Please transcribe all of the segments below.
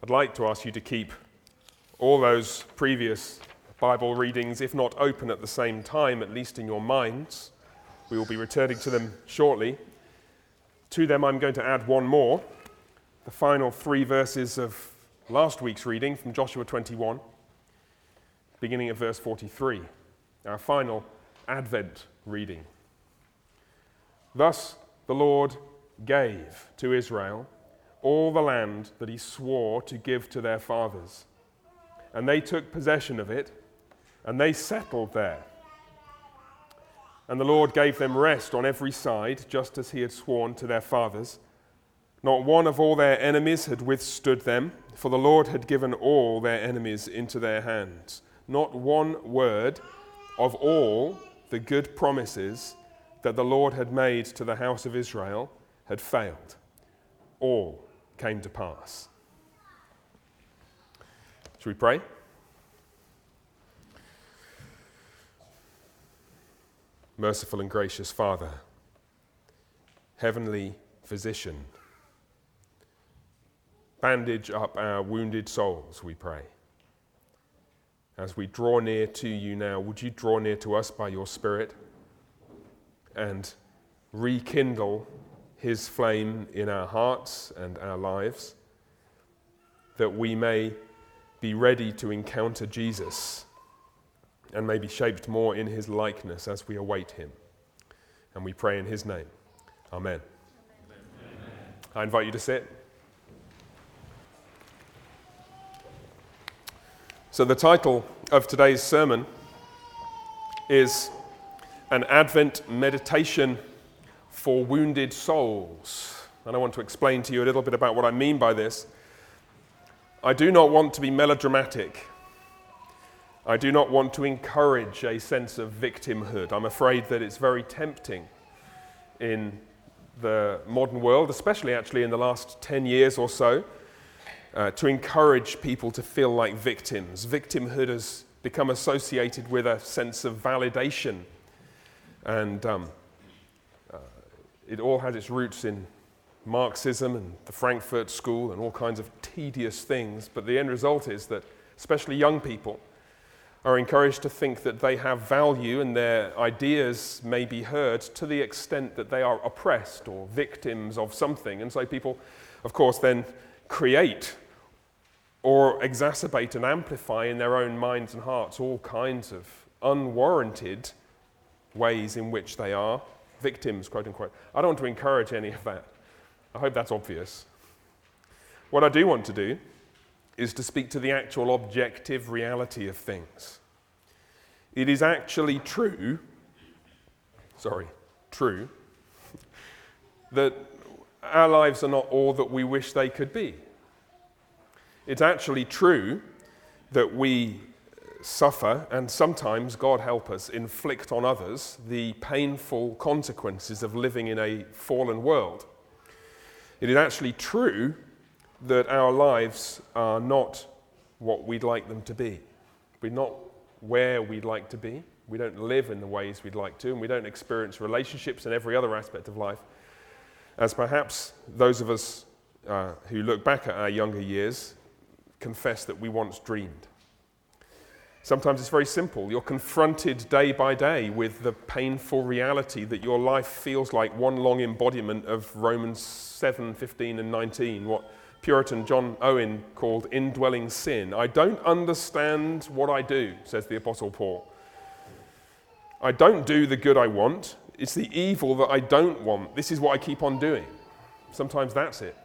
I'd like to ask you to keep all those previous Bible readings, if not open at the same time, at least in your minds. We will be returning to them shortly. To them, I'm going to add one more the final three verses of last week's reading from Joshua 21, beginning at verse 43, our final Advent reading. Thus the Lord gave to Israel all the land that he swore to give to their fathers. And they took possession of it, and they settled there. And the Lord gave them rest on every side, just as he had sworn to their fathers. Not one of all their enemies had withstood them, for the Lord had given all their enemies into their hands. Not one word of all the good promises that the Lord had made to the house of Israel had failed. All came to pass. Should we pray? Merciful and gracious Father, Heavenly Physician, bandage up our wounded souls, we pray. As we draw near to you now, would you draw near to us by your Spirit and rekindle his flame in our hearts and our lives, that we may be ready to encounter Jesus and may be shaped more in his likeness as we await him. And we pray in his name. Amen. Amen. I invite you to sit. So, the title of today's sermon is An Advent Meditation for Wounded Souls. And I want to explain to you a little bit about what I mean by this. I do not want to be melodramatic. I do not want to encourage a sense of victimhood. I'm afraid that it's very tempting in the modern world, especially actually in the last 10 years or so, uh, to encourage people to feel like victims. Victimhood has become associated with a sense of validation and um, it all has its roots in Marxism and the Frankfurt School and all kinds of tedious things. But the end result is that, especially young people, are encouraged to think that they have value and their ideas may be heard to the extent that they are oppressed or victims of something. And so people, of course, then create or exacerbate and amplify in their own minds and hearts all kinds of unwarranted ways in which they are victims, quote unquote. I don't want to encourage any of that. I hope that's obvious. What I do want to do is to speak to the actual objective reality of things. It is actually true, sorry, true, that our lives are not all that we wish they could be. It's actually true that we suffer and sometimes, God help us, inflict on others the painful consequences of living in a fallen world. It is actually true that our lives are not what we'd like them to be. We're not where we'd like to be. We don't live in the ways we'd like to, and we don't experience relationships and every other aspect of life as perhaps those of us uh, who look back at our younger years confess that we once dreamed. Sometimes it's very simple. You're confronted day by day with the painful reality that your life feels like one long embodiment of Romans 7 15 and 19, what Puritan John Owen called indwelling sin. I don't understand what I do, says the Apostle Paul. I don't do the good I want. It's the evil that I don't want. This is what I keep on doing. Sometimes that's it.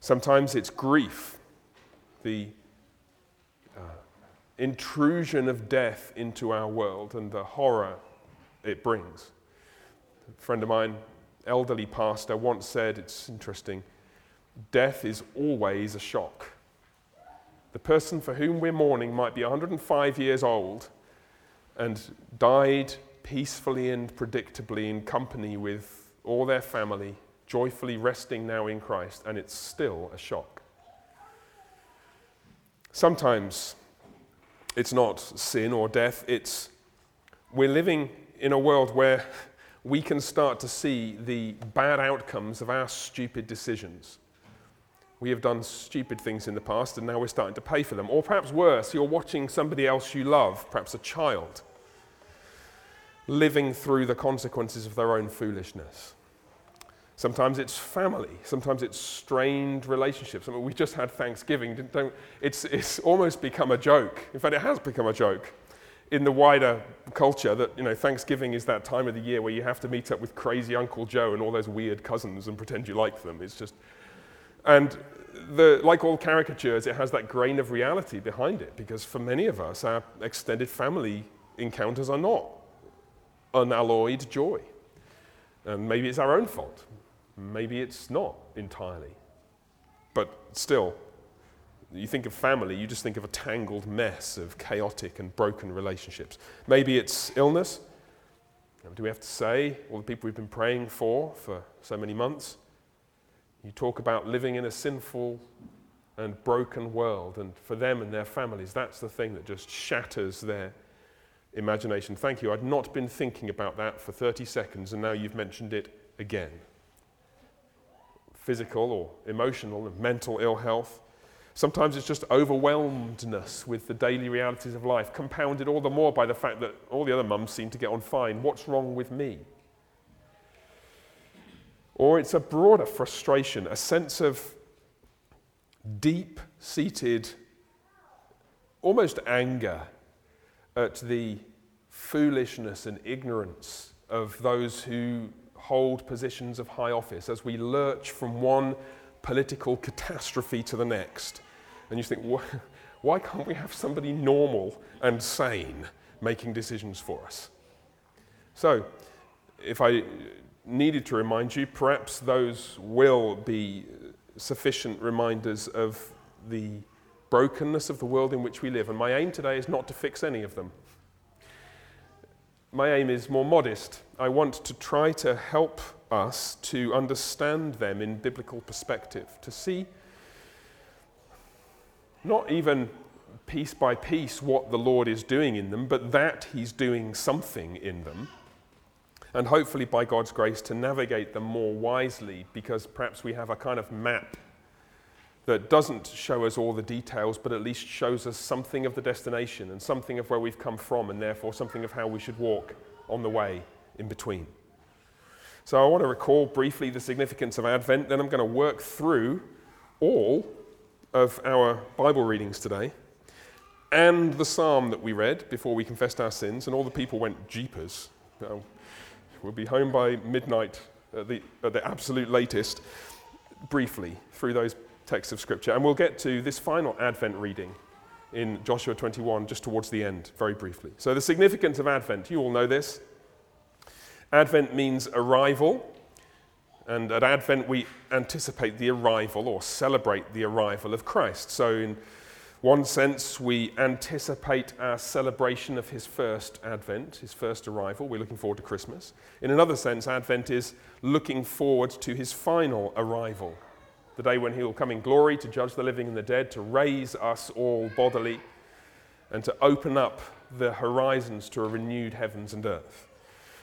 Sometimes it's grief, the intrusion of death into our world and the horror it brings. A friend of mine, elderly pastor, once said, it's interesting, death is always a shock. The person for whom we're mourning might be 105 years old and died peacefully and predictably in company with all their family, joyfully resting now in Christ, and it's still a shock. Sometimes it's not sin or death, it's we're living in a world where we can start to see the bad outcomes of our stupid decisions. We have done stupid things in the past and now we're starting to pay for them. Or perhaps worse, you're watching somebody else you love, perhaps a child, living through the consequences of their own foolishness. Sometimes it's family. Sometimes it's strained relationships. I mean, we just had Thanksgiving. Don't, it's, it's almost become a joke. In fact, it has become a joke in the wider culture that you know Thanksgiving is that time of the year where you have to meet up with crazy Uncle Joe and all those weird cousins and pretend you like them. It's just, and the, like all caricatures, it has that grain of reality behind it because for many of us, our extended family encounters are not unalloyed joy. And maybe it's our own fault. Maybe it's not entirely. But still, you think of family, you just think of a tangled mess of chaotic and broken relationships. Maybe it's illness. Do we have to say all the people we've been praying for for so many months? You talk about living in a sinful and broken world, and for them and their families, that's the thing that just shatters their imagination. Thank you. I'd not been thinking about that for 30 seconds, and now you've mentioned it again physical or emotional and mental ill health. Sometimes it's just overwhelmedness with the daily realities of life, compounded all the more by the fact that all the other mums seem to get on fine. What's wrong with me? Or it's a broader frustration, a sense of deep seated, almost anger at the foolishness and ignorance of those who hold positions of high office as we lurch from one political catastrophe to the next. And you think, why can't we have somebody normal and sane making decisions for us? So, if I needed to remind you, perhaps those will be sufficient reminders of the brokenness of the world in which we live. And my aim today is not to fix any of them my aim is more modest. I want to try to help us to understand them in biblical perspective, to see not even piece by piece what the Lord is doing in them, but that He's doing something in them. And hopefully, by God's grace, to navigate them more wisely because perhaps we have a kind of map that doesn't show us all the details, but at least shows us something of the destination and something of where we've come from, and therefore something of how we should walk on the way in between. So I want to recall briefly the significance of Advent, then I'm going to work through all of our Bible readings today and the psalm that we read before we confessed our sins, and all the people went, Jeepers. we'll be home by midnight at the, at the absolute latest, briefly through those text of Scripture. And we'll get to this final Advent reading in Joshua 21 just towards the end, very briefly. So, the significance of Advent, you all know this. Advent means arrival, and at Advent we anticipate the arrival or celebrate the arrival of Christ. So, in one sense, we anticipate our celebration of his first advent, his first arrival. We're looking forward to Christmas. In another sense, Advent is looking forward to his final arrival the day when he will come in glory to judge the living and the dead, to raise us all bodily, and to open up the horizons to a renewed heavens and earth.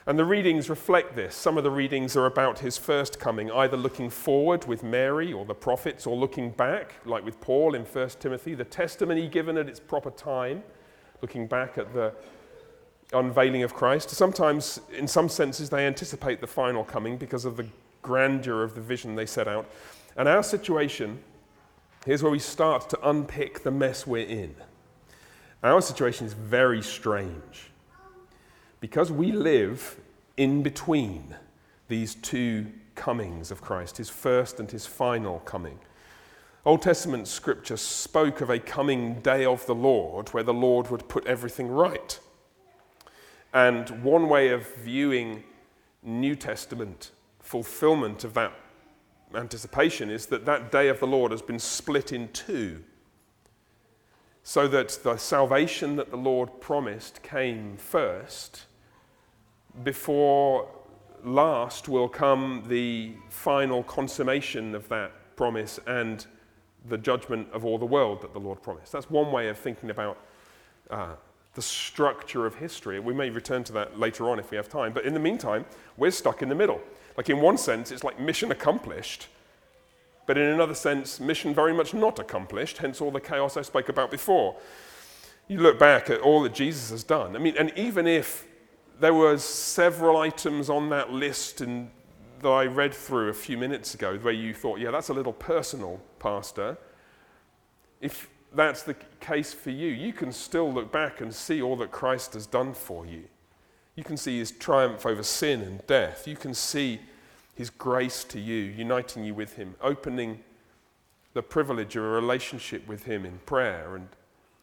And the readings reflect this. Some of the readings are about his first coming, either looking forward with Mary or the prophets, or looking back, like with Paul in 1 Timothy, the testimony given at its proper time, looking back at the unveiling of Christ. Sometimes, in some senses, they anticipate the final coming because of the grandeur of the vision they set out. And our situation, here's where we start to unpick the mess we're in. Our situation is very strange because we live in between these two comings of Christ, his first and his final coming. Old Testament scripture spoke of a coming day of the Lord where the Lord would put everything right. And one way of viewing New Testament fulfillment of that anticipation is that that day of the Lord has been split in two. So that the salvation that the Lord promised came first, before last will come the final consummation of that promise and the judgment of all the world that the Lord promised. That's one way of thinking about uh, the structure of history. We may return to that later on if we have time. But in the meantime, we're stuck in the middle. Like, in one sense, it's like mission accomplished. But in another sense, mission very much not accomplished, hence all the chaos I spoke about before. You look back at all that Jesus has done. I mean, and even if there was several items on that list in, that I read through a few minutes ago where you thought, yeah, that's a little personal, Pastor. If that's the case for you, you can still look back and see all that Christ has done for you. You can see his triumph over sin and death. You can see his grace to you, uniting you with him, opening the privilege of a relationship with him in prayer and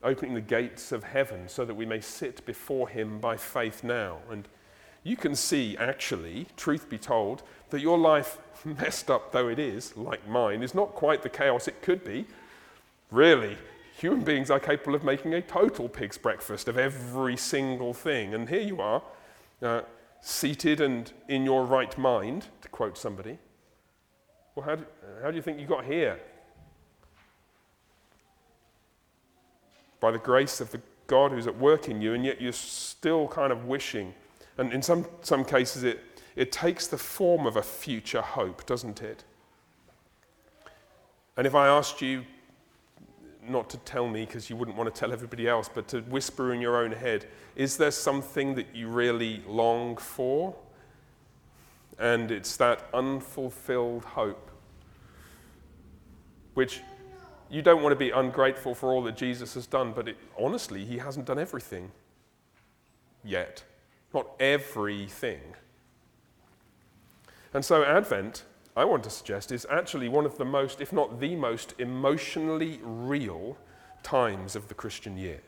opening the gates of heaven so that we may sit before him by faith now. And you can see, actually, truth be told, that your life, messed up though it is, like mine, is not quite the chaos it could be. Really, human beings are capable of making a total pig's breakfast of every single thing. And here you are, uh, seated and in your right mind, to quote somebody. Well, how do, how do you think you got here? By the grace of the God who's at work in you, and yet you're still kind of wishing. And in some, some cases, it, it takes the form of a future hope, doesn't it? And if I asked you not to tell me because you wouldn't want to tell everybody else, but to whisper in your own head, is there something that you really long for? And it's that unfulfilled hope, which you don't want to be ungrateful for all that Jesus has done, but it, honestly, he hasn't done everything yet. Not everything. And so, Advent, I want to suggest, is actually one of the most, if not the most, emotionally real times of the Christian year.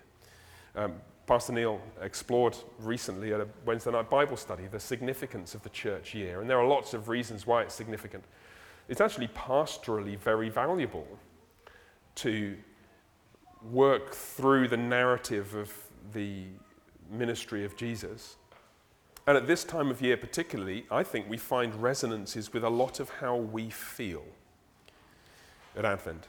Um, Pastor Neil explored recently at a Wednesday night Bible study the significance of the church year, and there are lots of reasons why it's significant. It's actually pastorally very valuable to work through the narrative of the ministry of Jesus and at this time of year, particularly, I think we find resonances with a lot of how we feel at Advent.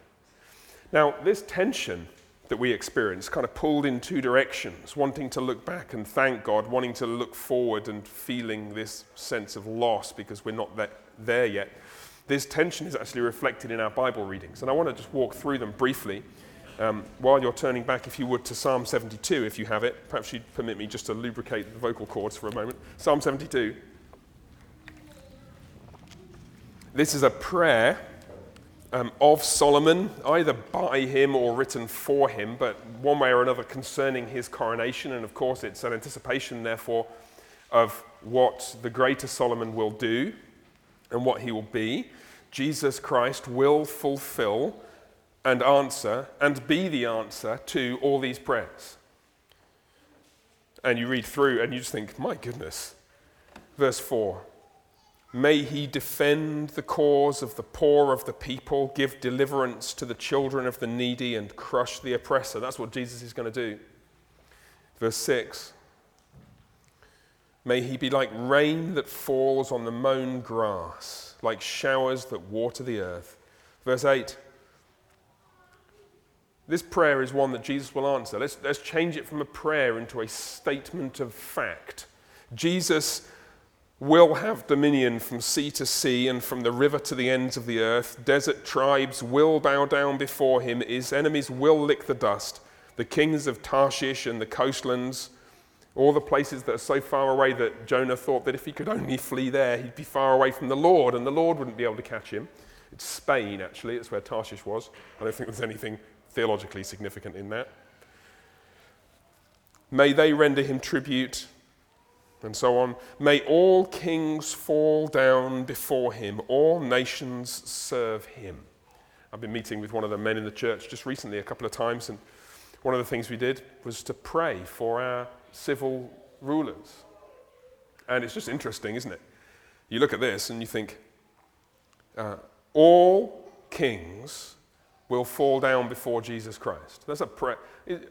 Now, this tension that we experience kind of pulled in two directions, wanting to look back and thank God, wanting to look forward and feeling this sense of loss because we're not there yet. This tension is actually reflected in our Bible readings. And I want to just walk through them briefly. Um, while you're turning back, if you would, to Psalm 72, if you have it, perhaps you'd permit me just to lubricate the vocal cords for a moment. Psalm 72. This is a prayer um, of Solomon, either by him or written for him, but one way or another concerning his coronation. And of course, it's an anticipation, therefore, of what the greater Solomon will do and what he will be. Jesus Christ will fulfill and answer and be the answer to all these prayers. And you read through and you just think, my goodness. Verse 4 May he defend the cause of the poor of the people, give deliverance to the children of the needy, and crush the oppressor. That's what Jesus is going to do. Verse 6 May he be like rain that falls on the mown grass, like showers that water the earth. Verse 8 this prayer is one that Jesus will answer. Let's, let's change it from a prayer into a statement of fact. Jesus will have dominion from sea to sea and from the river to the ends of the earth. Desert tribes will bow down before him. His enemies will lick the dust. The kings of Tarshish and the coastlands, all the places that are so far away that Jonah thought that if he could only flee there, he'd be far away from the Lord and the Lord wouldn't be able to catch him. It's Spain, actually. It's where Tarshish was. I don't think there's anything theologically significant in that. May they render him tribute, and so on. May all kings fall down before him, all nations serve him. I've been meeting with one of the men in the church just recently, a couple of times, and one of the things we did was to pray for our civil rulers. And it's just interesting, isn't it? You look at this and you think, uh, all kings will fall down before Jesus Christ. That's a prayer.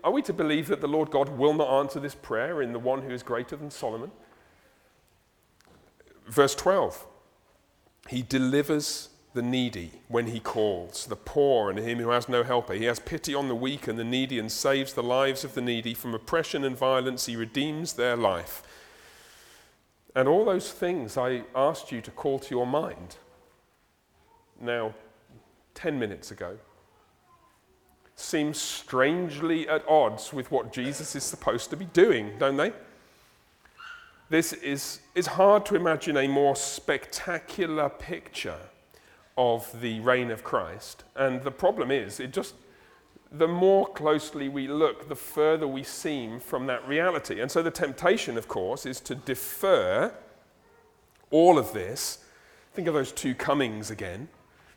Are we to believe that the Lord God will not answer this prayer in the one who is greater than Solomon? Verse 12 He delivers the needy when he calls, the poor and him who has no helper. He has pity on the weak and the needy and saves the lives of the needy from oppression and violence. He redeems their life. And all those things I asked you to call to your mind. Now, 10 minutes ago seem strangely at odds with what Jesus is supposed to be doing, don't they? This is, it's hard to imagine a more spectacular picture of the reign of Christ. And the problem is, it just, the more closely we look, the further we seem from that reality. And so the temptation, of course, is to defer all of this. Think of those two comings again.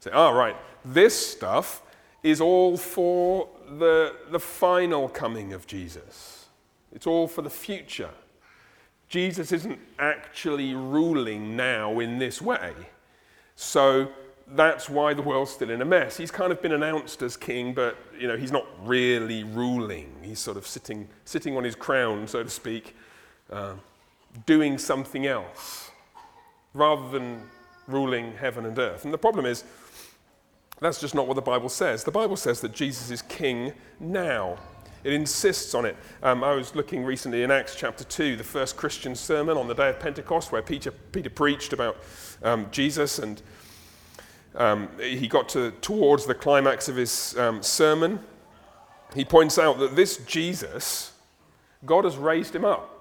Say, oh, right, this stuff is all for the, the final coming of Jesus. It's all for the future. Jesus isn't actually ruling now in this way. So that's why the world's still in a mess. He's kind of been announced as king, but you know, he's not really ruling. He's sort of sitting, sitting on his crown, so to speak, uh, doing something else rather than ruling heaven and earth. And the problem is, that's just not what the Bible says. The Bible says that Jesus is king now. It insists on it. Um, I was looking recently in Acts chapter 2, the first Christian sermon on the day of Pentecost, where Peter, Peter preached about um, Jesus, and um, he got to, towards the climax of his um, sermon. He points out that this Jesus, God has raised him up.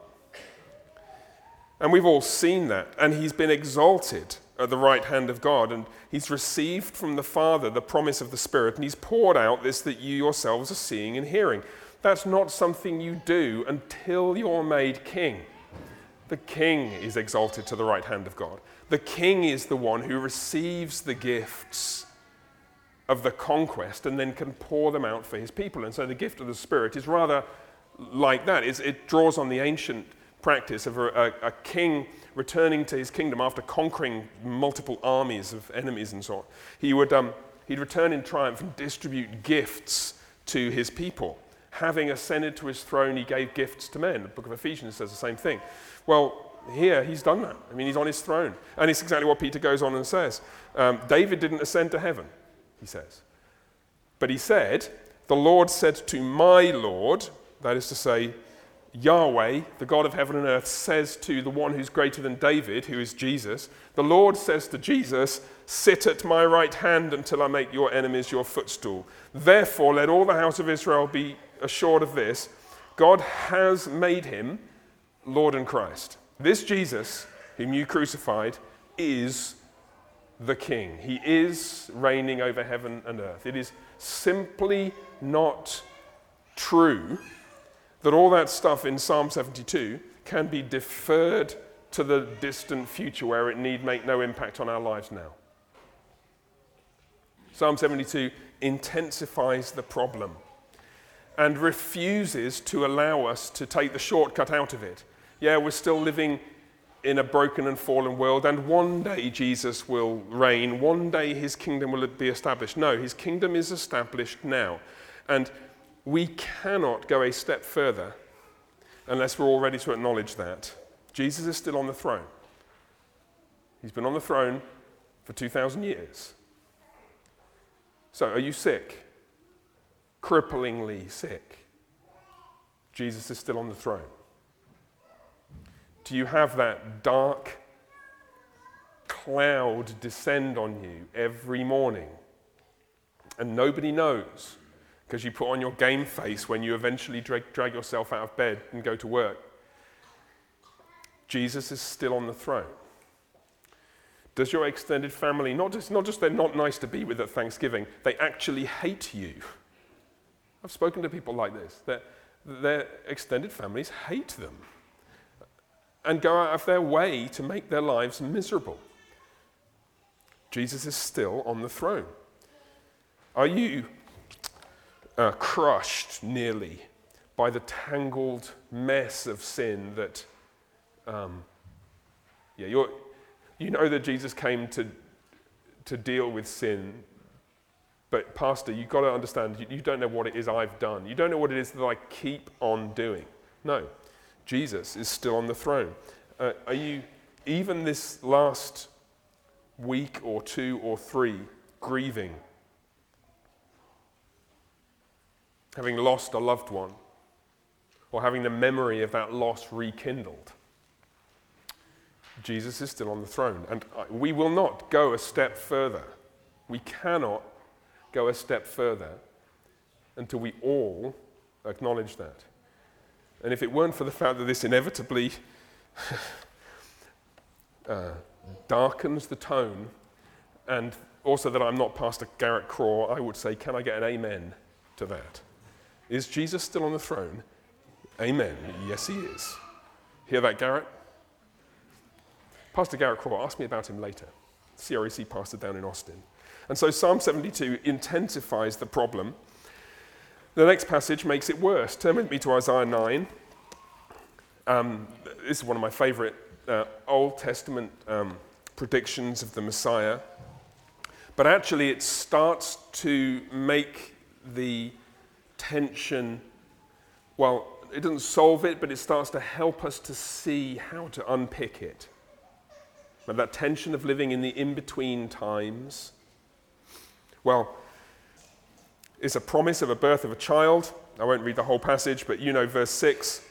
And we've all seen that, and he's been exalted at the right hand of God, and he's received from the Father the promise of the Spirit, and he's poured out this that you yourselves are seeing and hearing. That's not something you do until you're made king. The king is exalted to the right hand of God. The king is the one who receives the gifts of the conquest and then can pour them out for his people. And so the gift of the Spirit is rather like that. it draws on the ancient practice of a, a, a king returning to his kingdom after conquering multiple armies of enemies and so on, he would um, he'd return in triumph and distribute gifts to his people. Having ascended to his throne, he gave gifts to men. The book of Ephesians says the same thing. Well, here he's done that. I mean, he's on his throne. And it's exactly what Peter goes on and says. Um, David didn't ascend to heaven, he says. But he said, The Lord said to my Lord, that is to say, Yahweh, the God of heaven and earth, says to the one who's greater than David, who is Jesus, the Lord says to Jesus, Sit at my right hand until I make your enemies your footstool. Therefore, let all the house of Israel be assured of this God has made him Lord and Christ. This Jesus, whom you crucified, is the King. He is reigning over heaven and earth. It is simply not true that all that stuff in Psalm 72 can be deferred to the distant future where it need make no impact on our lives now. Psalm 72 intensifies the problem and refuses to allow us to take the shortcut out of it. Yeah, we're still living in a broken and fallen world, and one day Jesus will reign. One day his kingdom will be established. No, his kingdom is established now. And we cannot go a step further unless we're all ready to acknowledge that. Jesus is still on the throne. He's been on the throne for 2,000 years. So, are you sick? Cripplingly sick? Jesus is still on the throne. Do you have that dark cloud descend on you every morning? And nobody knows because you put on your game face when you eventually drag, drag yourself out of bed and go to work. Jesus is still on the throne. Does your extended family, not just, not just they're not nice to be with at Thanksgiving, they actually hate you? I've spoken to people like this. Their, their extended families hate them and go out of their way to make their lives miserable. Jesus is still on the throne. Are you uh, crushed nearly by the tangled mess of sin that, um, yeah, you you know that Jesus came to, to deal with sin, but Pastor, you've got to understand, you, you don't know what it is I've done. You don't know what it is that I keep on doing. No, Jesus is still on the throne. Uh, are you, even this last week or two or three, grieving having lost a loved one, or having the memory of that loss rekindled. Jesus is still on the throne, and we will not go a step further. We cannot go a step further until we all acknowledge that. And if it weren't for the fact that this inevitably uh, darkens the tone, and also that I'm not Pastor Garrett Craw, I would say, can I get an amen to that? Is Jesus still on the throne? Amen. Yes, he is. Hear that, Garrett? Pastor Garrett Craw, asked me about him later. CREC pastor down in Austin. And so Psalm 72 intensifies the problem. The next passage makes it worse. Turn with me to Isaiah 9. Um, this is one of my favorite uh, Old Testament um, predictions of the Messiah. But actually, it starts to make the tension, well, it doesn't solve it, but it starts to help us to see how to unpick it. But that tension of living in the in between times, well, it's a promise of a birth of a child. I won't read the whole passage, but you know verse 6.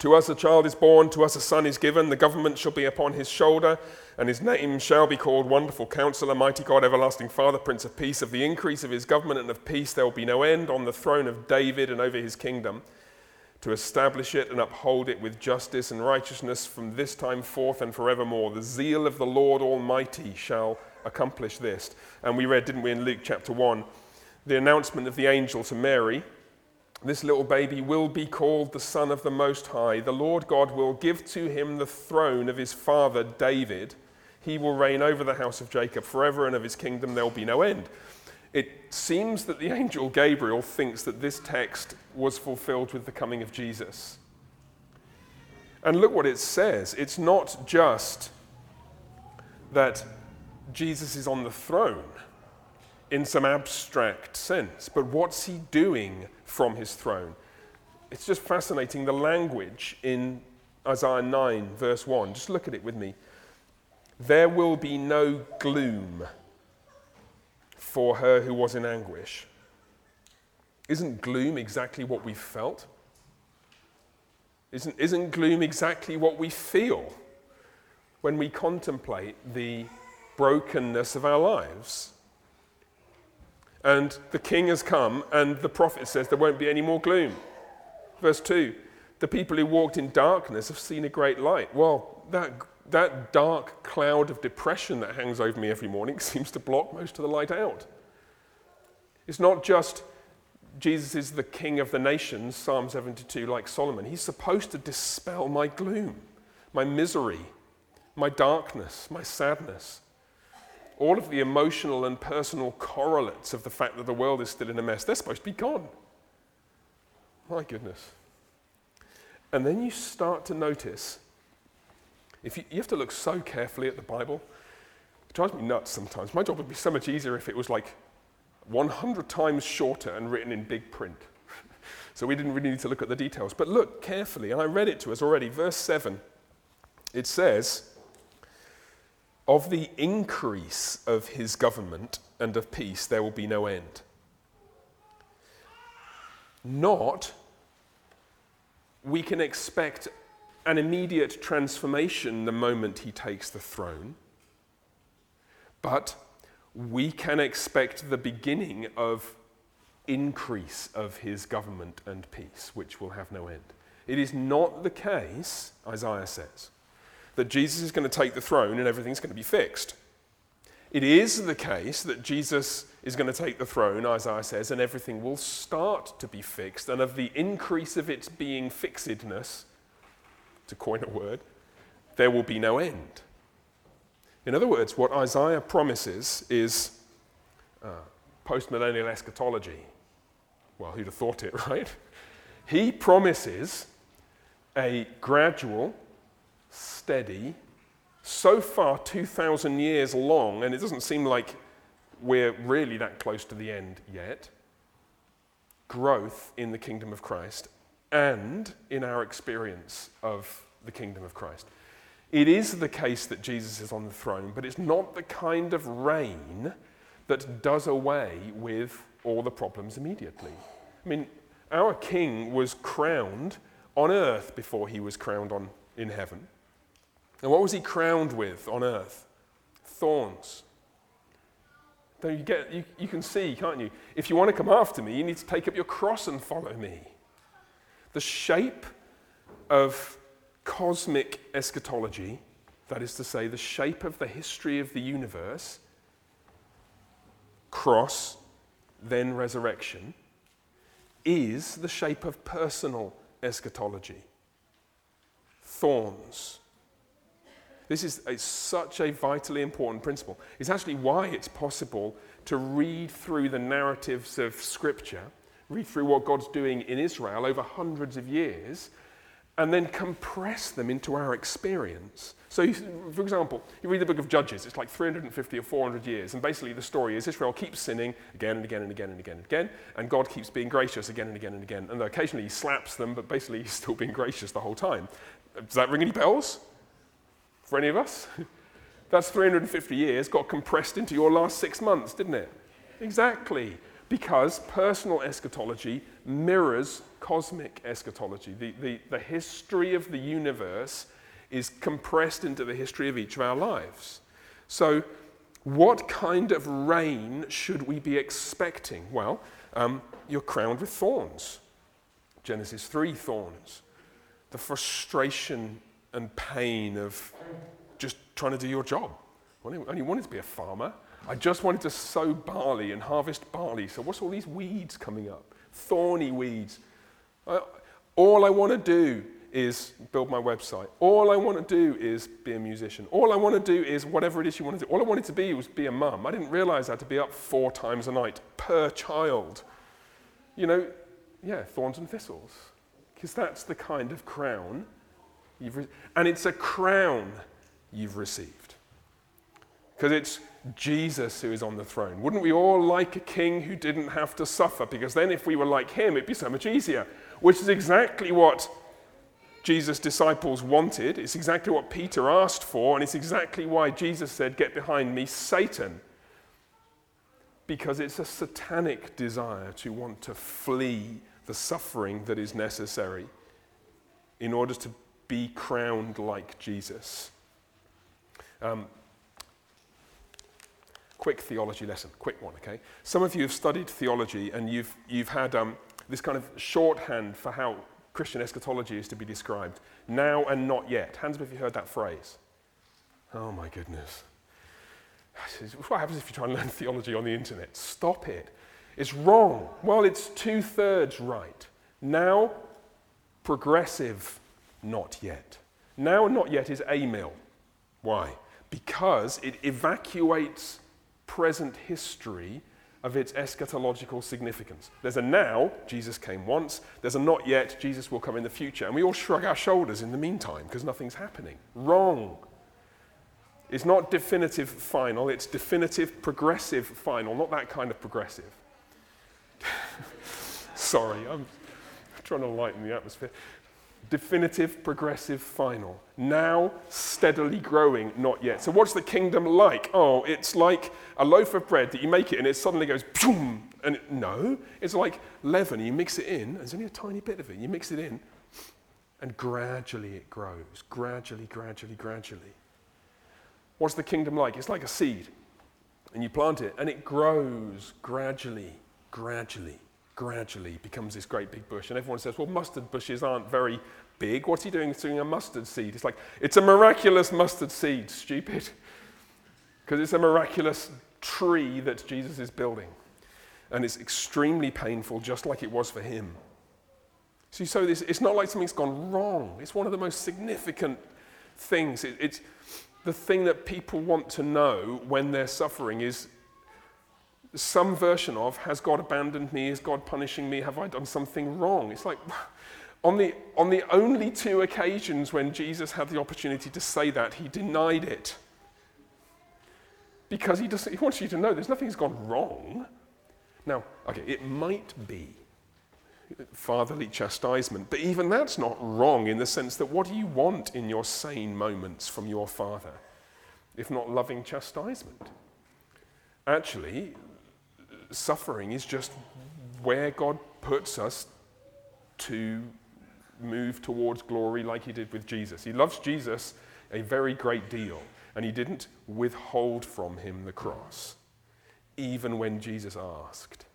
To us a child is born, to us a son is given, the government shall be upon his shoulder, and his name shall be called Wonderful Counselor, Mighty God, Everlasting Father, Prince of Peace. Of the increase of his government and of peace there will be no end on the throne of David and over his kingdom, to establish it and uphold it with justice and righteousness from this time forth and forevermore. The zeal of the Lord Almighty shall accomplish this. And we read, didn't we, in Luke chapter 1, the announcement of the angel to Mary this little baby will be called the Son of the Most High. The Lord God will give to him the throne of his father David. He will reign over the house of Jacob forever, and of his kingdom there will be no end. It seems that the angel Gabriel thinks that this text was fulfilled with the coming of Jesus. And look what it says. It's not just that Jesus is on the throne in some abstract sense. But what's he doing from his throne? It's just fascinating the language in Isaiah 9, verse 1. Just look at it with me. There will be no gloom for her who was in anguish. Isn't gloom exactly what we felt? Isn't, isn't gloom exactly what we feel when we contemplate the brokenness of our lives? And the king has come, and the prophet says there won't be any more gloom. Verse 2 The people who walked in darkness have seen a great light. Well, that, that dark cloud of depression that hangs over me every morning seems to block most of the light out. It's not just Jesus is the king of the nations, Psalm 72, like Solomon. He's supposed to dispel my gloom, my misery, my darkness, my sadness all of the emotional and personal correlates of the fact that the world is still in a mess, they're supposed to be gone. My goodness. And then you start to notice, if you, you have to look so carefully at the Bible, it drives me nuts sometimes. My job would be so much easier if it was like 100 times shorter and written in big print. so we didn't really need to look at the details. But look carefully, and I read it to us already. Verse 7, it says, of the increase of his government and of peace, there will be no end. Not, we can expect an immediate transformation the moment he takes the throne, but we can expect the beginning of increase of his government and peace, which will have no end. It is not the case, Isaiah says, that Jesus is going to take the throne and everything's going to be fixed. It is the case that Jesus is going to take the throne, Isaiah says, and everything will start to be fixed, and of the increase of its being fixedness, to coin a word, there will be no end. In other words, what Isaiah promises is uh, postmillennial eschatology. Well, who'd have thought it, right? He promises a gradual, steady, so far 2,000 years long, and it doesn't seem like we're really that close to the end yet. Growth in the kingdom of Christ and in our experience of the kingdom of Christ. It is the case that Jesus is on the throne, but it's not the kind of reign that does away with all the problems immediately. I mean, our king was crowned on earth before he was crowned on, in heaven. And what was he crowned with on earth? Thorns. Then you, get, you, you can see, can't you? If you want to come after me, you need to take up your cross and follow me. The shape of cosmic eschatology, that is to say, the shape of the history of the universe, cross, then resurrection, is the shape of personal eschatology. Thorns. This is a, such a vitally important principle. It's actually why it's possible to read through the narratives of Scripture, read through what God's doing in Israel over hundreds of years, and then compress them into our experience. So, for example, you read the book of Judges, it's like 350 or 400 years, and basically the story is Israel keeps sinning again and again and again and again and again, and God keeps being gracious again and again and again. And occasionally he slaps them, but basically he's still being gracious the whole time. Does that ring any bells for any of us? That's 350 years got compressed into your last six months, didn't it? Exactly. Because personal eschatology mirrors cosmic eschatology. The, the, the history of the universe is compressed into the history of each of our lives. So, what kind of reign should we be expecting? Well, um, you're crowned with thorns. Genesis 3 thorns. The frustration and pain of just trying to do your job. I only wanted to be a farmer. I just wanted to sow barley and harvest barley. So, what's all these weeds coming up? Thorny weeds. I, all I want to do is build my website. All I want to do is be a musician. All I want to do is whatever it is you want to do. All I wanted to be was be a mum. I didn't realize I had to be up four times a night per child. You know, yeah, thorns and thistles. Because that's the kind of crown you've re- and it's a crown you've received. Because it's Jesus who is on the throne. Wouldn't we all like a king who didn't have to suffer? Because then, if we were like him, it'd be so much easier, which is exactly what Jesus' disciples wanted. It's exactly what Peter asked for, and it's exactly why Jesus said, Get behind me, Satan. Because it's a satanic desire to want to flee the suffering that is necessary in order to be crowned like Jesus. Um, quick theology lesson, quick one, okay? Some of you have studied theology and you've, you've had um, this kind of shorthand for how Christian eschatology is to be described. Now and not yet. Hands up if you heard that phrase. Oh my goodness. What happens if you try and learn theology on the internet? Stop it. It's wrong. Well, it's two thirds right. Now, progressive, not yet. Now not yet is amil. Why? Because it evacuates present history of its eschatological significance. There's a now, Jesus came once. There's a not yet, Jesus will come in the future. And we all shrug our shoulders in the meantime because nothing's happening. Wrong. It's not definitive final, it's definitive progressive final, not that kind of progressive. Sorry, I'm trying to lighten the atmosphere definitive, progressive, final. Now, steadily growing, not yet. So, what's the kingdom like? Oh, it's like a loaf of bread that you make it and it suddenly goes boom. And it, no, it's like leaven. You mix it in, there's only a tiny bit of it. You mix it in, and gradually it grows. Gradually, gradually, gradually. What's the kingdom like? It's like a seed. And you plant it, and it grows gradually, gradually gradually becomes this great big bush. And everyone says, well, mustard bushes aren't very big. What's he doing doing a mustard seed? It's like, it's a miraculous mustard seed, stupid. Because it's a miraculous tree that Jesus is building. And it's extremely painful, just like it was for him. So this, it's not like something's gone wrong. It's one of the most significant things. It, it's the thing that people want to know when they're suffering is some version of, has God abandoned me? Is God punishing me? Have I done something wrong? It's like, on the, on the only two occasions when Jesus had the opportunity to say that, he denied it. Because he, doesn't, he wants you to know there's nothing's gone wrong. Now, okay, it might be fatherly chastisement, but even that's not wrong in the sense that what do you want in your sane moments from your father, if not loving chastisement? Actually, suffering is just where God puts us to move towards glory like he did with Jesus. He loves Jesus a very great deal, and he didn't withhold from him the cross. even when Jesus asked.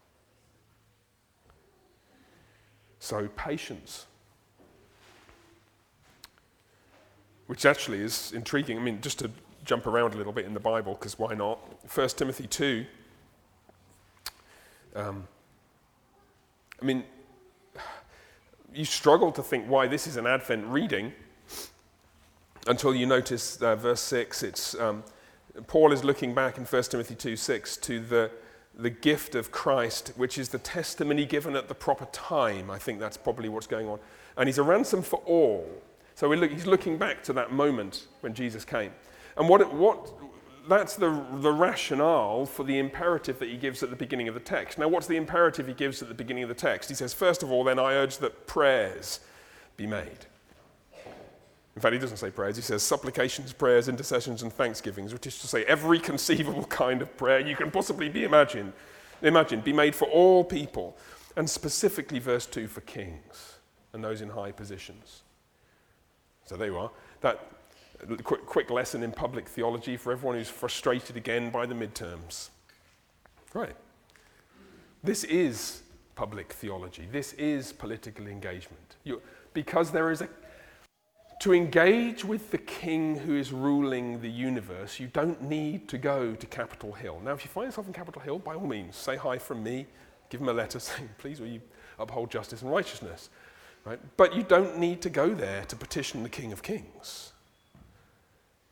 So, patience. Which actually is intriguing. I mean, just to jump around a little bit in the Bible, because why not? 1 Timothy 2. Um, I mean, you struggle to think why this is an Advent reading until you notice uh, verse 6. It's, um, Paul is looking back in 1 Timothy 2 6 to the, the gift of Christ, which is the testimony given at the proper time. I think that's probably what's going on. And he's a ransom for all. So look, he's looking back to that moment when Jesus came. And what, what, that's the, the rationale for the imperative that he gives at the beginning of the text. Now, what's the imperative he gives at the beginning of the text? He says, First of all, then I urge that prayers be made. In fact, he doesn't say prayers, he says supplications, prayers, intercessions, and thanksgivings, which is to say every conceivable kind of prayer you can possibly be imagined, imagine, be made for all people, and specifically, verse 2, for kings and those in high positions. So there you are. That quick, quick lesson in public theology for everyone who's frustrated again by the midterms. Right. This is public theology. This is political engagement. You, because there is a to engage with the king who is ruling the universe, you don't need to go to Capitol Hill. Now, if you find yourself in Capitol Hill, by all means, say hi from me, give him a letter saying, please, will you uphold justice and righteousness? Right? But you don't need to go there to petition the King of Kings.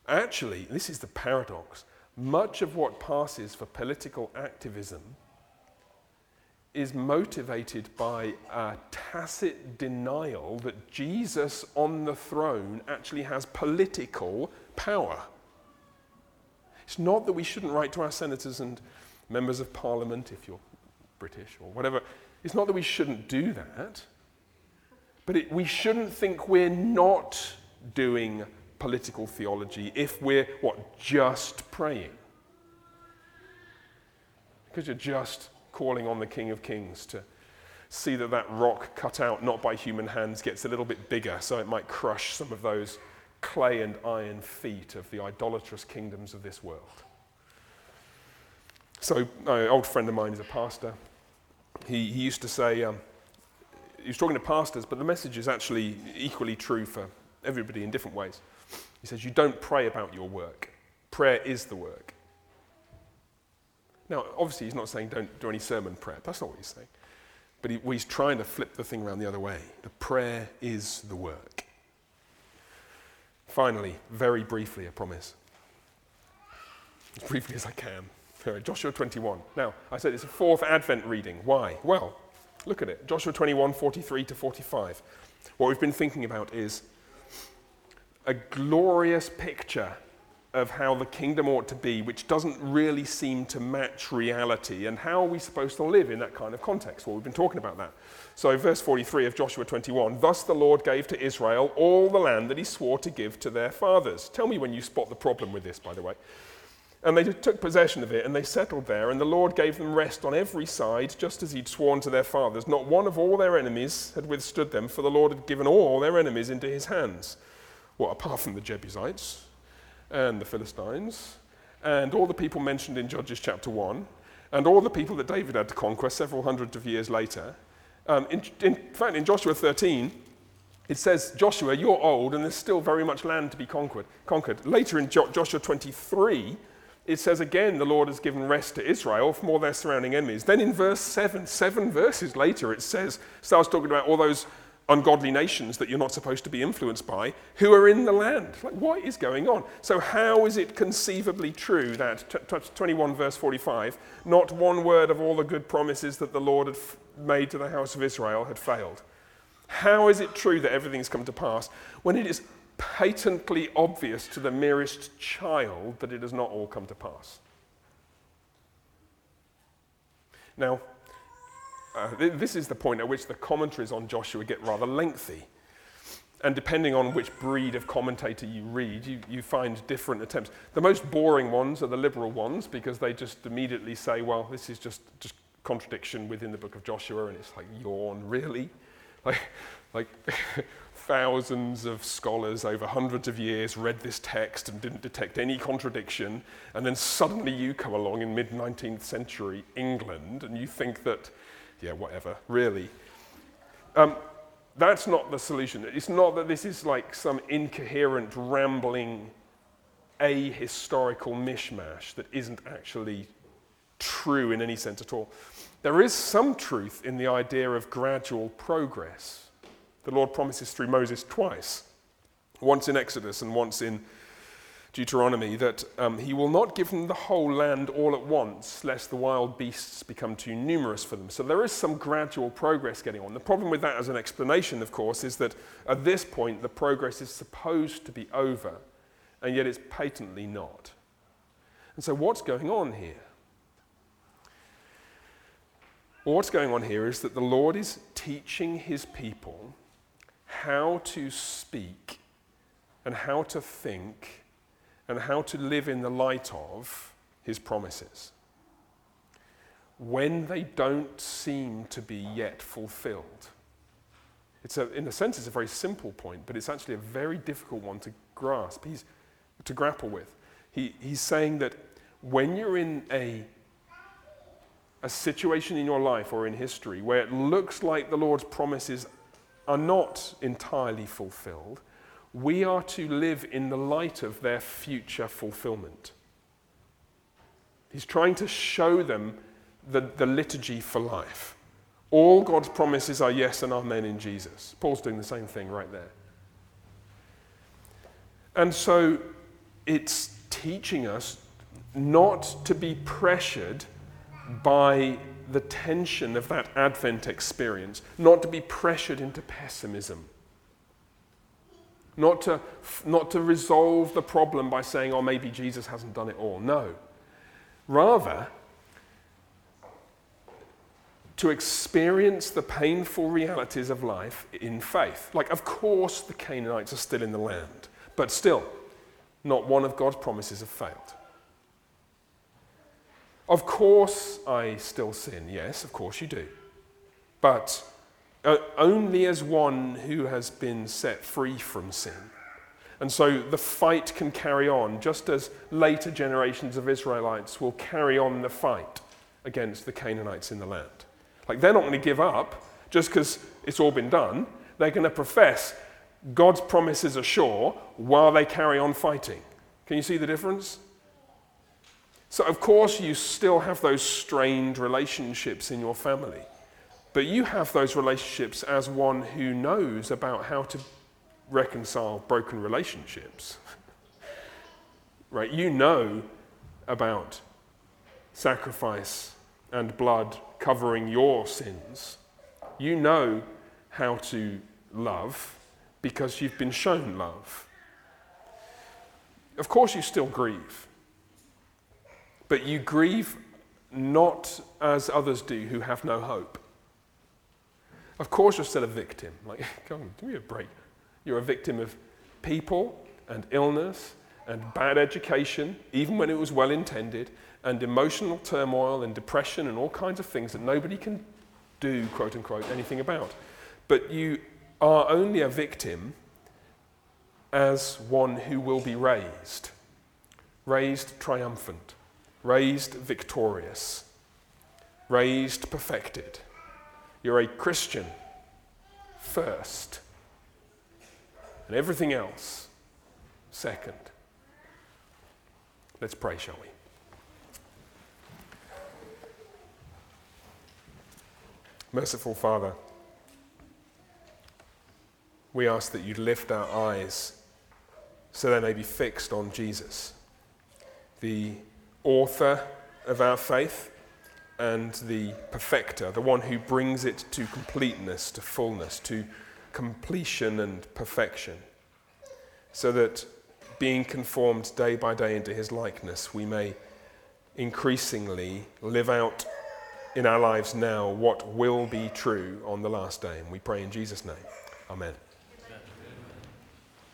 Actually, this is the paradox. Much of what passes for political activism is motivated by a tacit denial that Jesus on the throne actually has political power. It's not that we shouldn't write to our senators and members of parliament, if you're British or whatever. It's not that we shouldn't do that, but it, we shouldn't think we're not doing political theology if we're, what, just praying. Because you're just calling on the King of Kings to see that that rock cut out not by human hands gets a little bit bigger so it might crush some of those clay and iron feet of the idolatrous kingdoms of this world. So, an old friend of mine is a pastor. He, he used to say, um, he was talking to pastors, but the message is actually equally true for everybody in different ways. He says, You don't pray about your work, prayer is the work. Now, obviously, he's not saying don't do any sermon prep. That's not what he's saying. But he, he's trying to flip the thing around the other way. The prayer is the work. Finally, very briefly, I promise. As briefly as I can. Joshua 21. Now, I said it's a fourth Advent reading. Why? Well, look at it. Joshua 21, 43 to 45. What we've been thinking about is a glorious picture of how the kingdom ought to be, which doesn't really seem to match reality, and how are we supposed to live in that kind of context? Well, we've been talking about that. So, verse 43 of Joshua 21 Thus the Lord gave to Israel all the land that he swore to give to their fathers. Tell me when you spot the problem with this, by the way. And they took possession of it, and they settled there, and the Lord gave them rest on every side, just as he'd sworn to their fathers. Not one of all their enemies had withstood them, for the Lord had given all their enemies into his hands. What, apart from the Jebusites? and the Philistines, and all the people mentioned in Judges chapter 1, and all the people that David had to conquer several hundreds of years later. Um, in, in fact, in Joshua 13, it says, Joshua, you're old, and there's still very much land to be conquered. conquered. Later in jo- Joshua 23, it says again, the Lord has given rest to Israel from all their surrounding enemies. Then in verse 7, seven verses later, it says, starts talking about all those ungodly nations that you're not supposed to be influenced by who are in the land. Like, what is going on? So, how is it conceivably true that, t- t- 21 verse 45, not one word of all the good promises that the Lord had f- made to the house of Israel had failed? How is it true that everything's come to pass when it is patently obvious to the merest child that it has not all come to pass? Now, uh, this is the point at which the commentaries on Joshua get rather lengthy. And depending on which breed of commentator you read, you, you find different attempts. The most boring ones are the liberal ones because they just immediately say, well, this is just, just contradiction within the book of Joshua, and it's like, yawn, really? Like, like thousands of scholars over hundreds of years read this text and didn't detect any contradiction, and then suddenly you come along in mid 19th century England and you think that, yeah, whatever, really. Um, that's not the solution. It's not that this is like some incoherent, rambling, ahistorical mishmash that isn't actually true in any sense at all. There is some truth in the idea of gradual progress. The Lord promises through Moses twice, once in Exodus and once in Deuteronomy, that um, he will not give them the whole land all at once, lest the wild beasts become too numerous for them. So there is some gradual progress getting on. The problem with that as an explanation, of course, is that at this point the progress is supposed to be over, and yet it's patently not. And so what's going on here? Well, what's going on here is that the Lord is teaching his people how to speak and how to think and how to live in the light of his promises when they don't seem to be yet fulfilled. It's a, in a sense, it's a very simple point, but it's actually a very difficult one to grasp, he's, to grapple with. He, he's saying that when you're in a, a situation in your life or in history where it looks like the Lord's promises are not entirely fulfilled, we are to live in the light of their future fulfillment. He's trying to show them the, the liturgy for life. All God's promises are yes and amen in Jesus. Paul's doing the same thing right there. And so it's teaching us not to be pressured by the tension of that Advent experience, not to be pressured into pessimism, not to, not to resolve the problem by saying, oh, maybe Jesus hasn't done it all. No. Rather, to experience the painful realities of life in faith. Like, of course, the Canaanites are still in the land, but still, not one of God's promises have failed. Of course, I still sin. Yes, of course you do. But only as one who has been set free from sin. And so the fight can carry on, just as later generations of Israelites will carry on the fight against the Canaanites in the land. Like they're not going to give up just because it's all been done. They're going to profess God's promises are sure while they carry on fighting. Can you see the difference? So, of course, you still have those strained relationships in your family, but you have those relationships as one who knows about how to reconcile broken relationships. right? You know about sacrifice and blood covering your sins. You know how to love because you've been shown love. Of course, you still grieve. But you grieve not as others do who have no hope. Of course, you're still a victim. Like, come on, give me a break. You're a victim of people and illness and bad education, even when it was well intended, and emotional turmoil and depression and all kinds of things that nobody can do, quote unquote, anything about. But you are only a victim as one who will be raised, raised triumphant raised victorious, raised perfected. You're a Christian first, and everything else second. Let's pray, shall we? Merciful Father, we ask that you lift our eyes so they may be fixed on Jesus, the author of our faith and the perfecter, the one who brings it to completeness, to fullness, to completion and perfection, so that being conformed day by day into his likeness, we may increasingly live out in our lives now what will be true on the last day. And we pray in Jesus' name. Amen.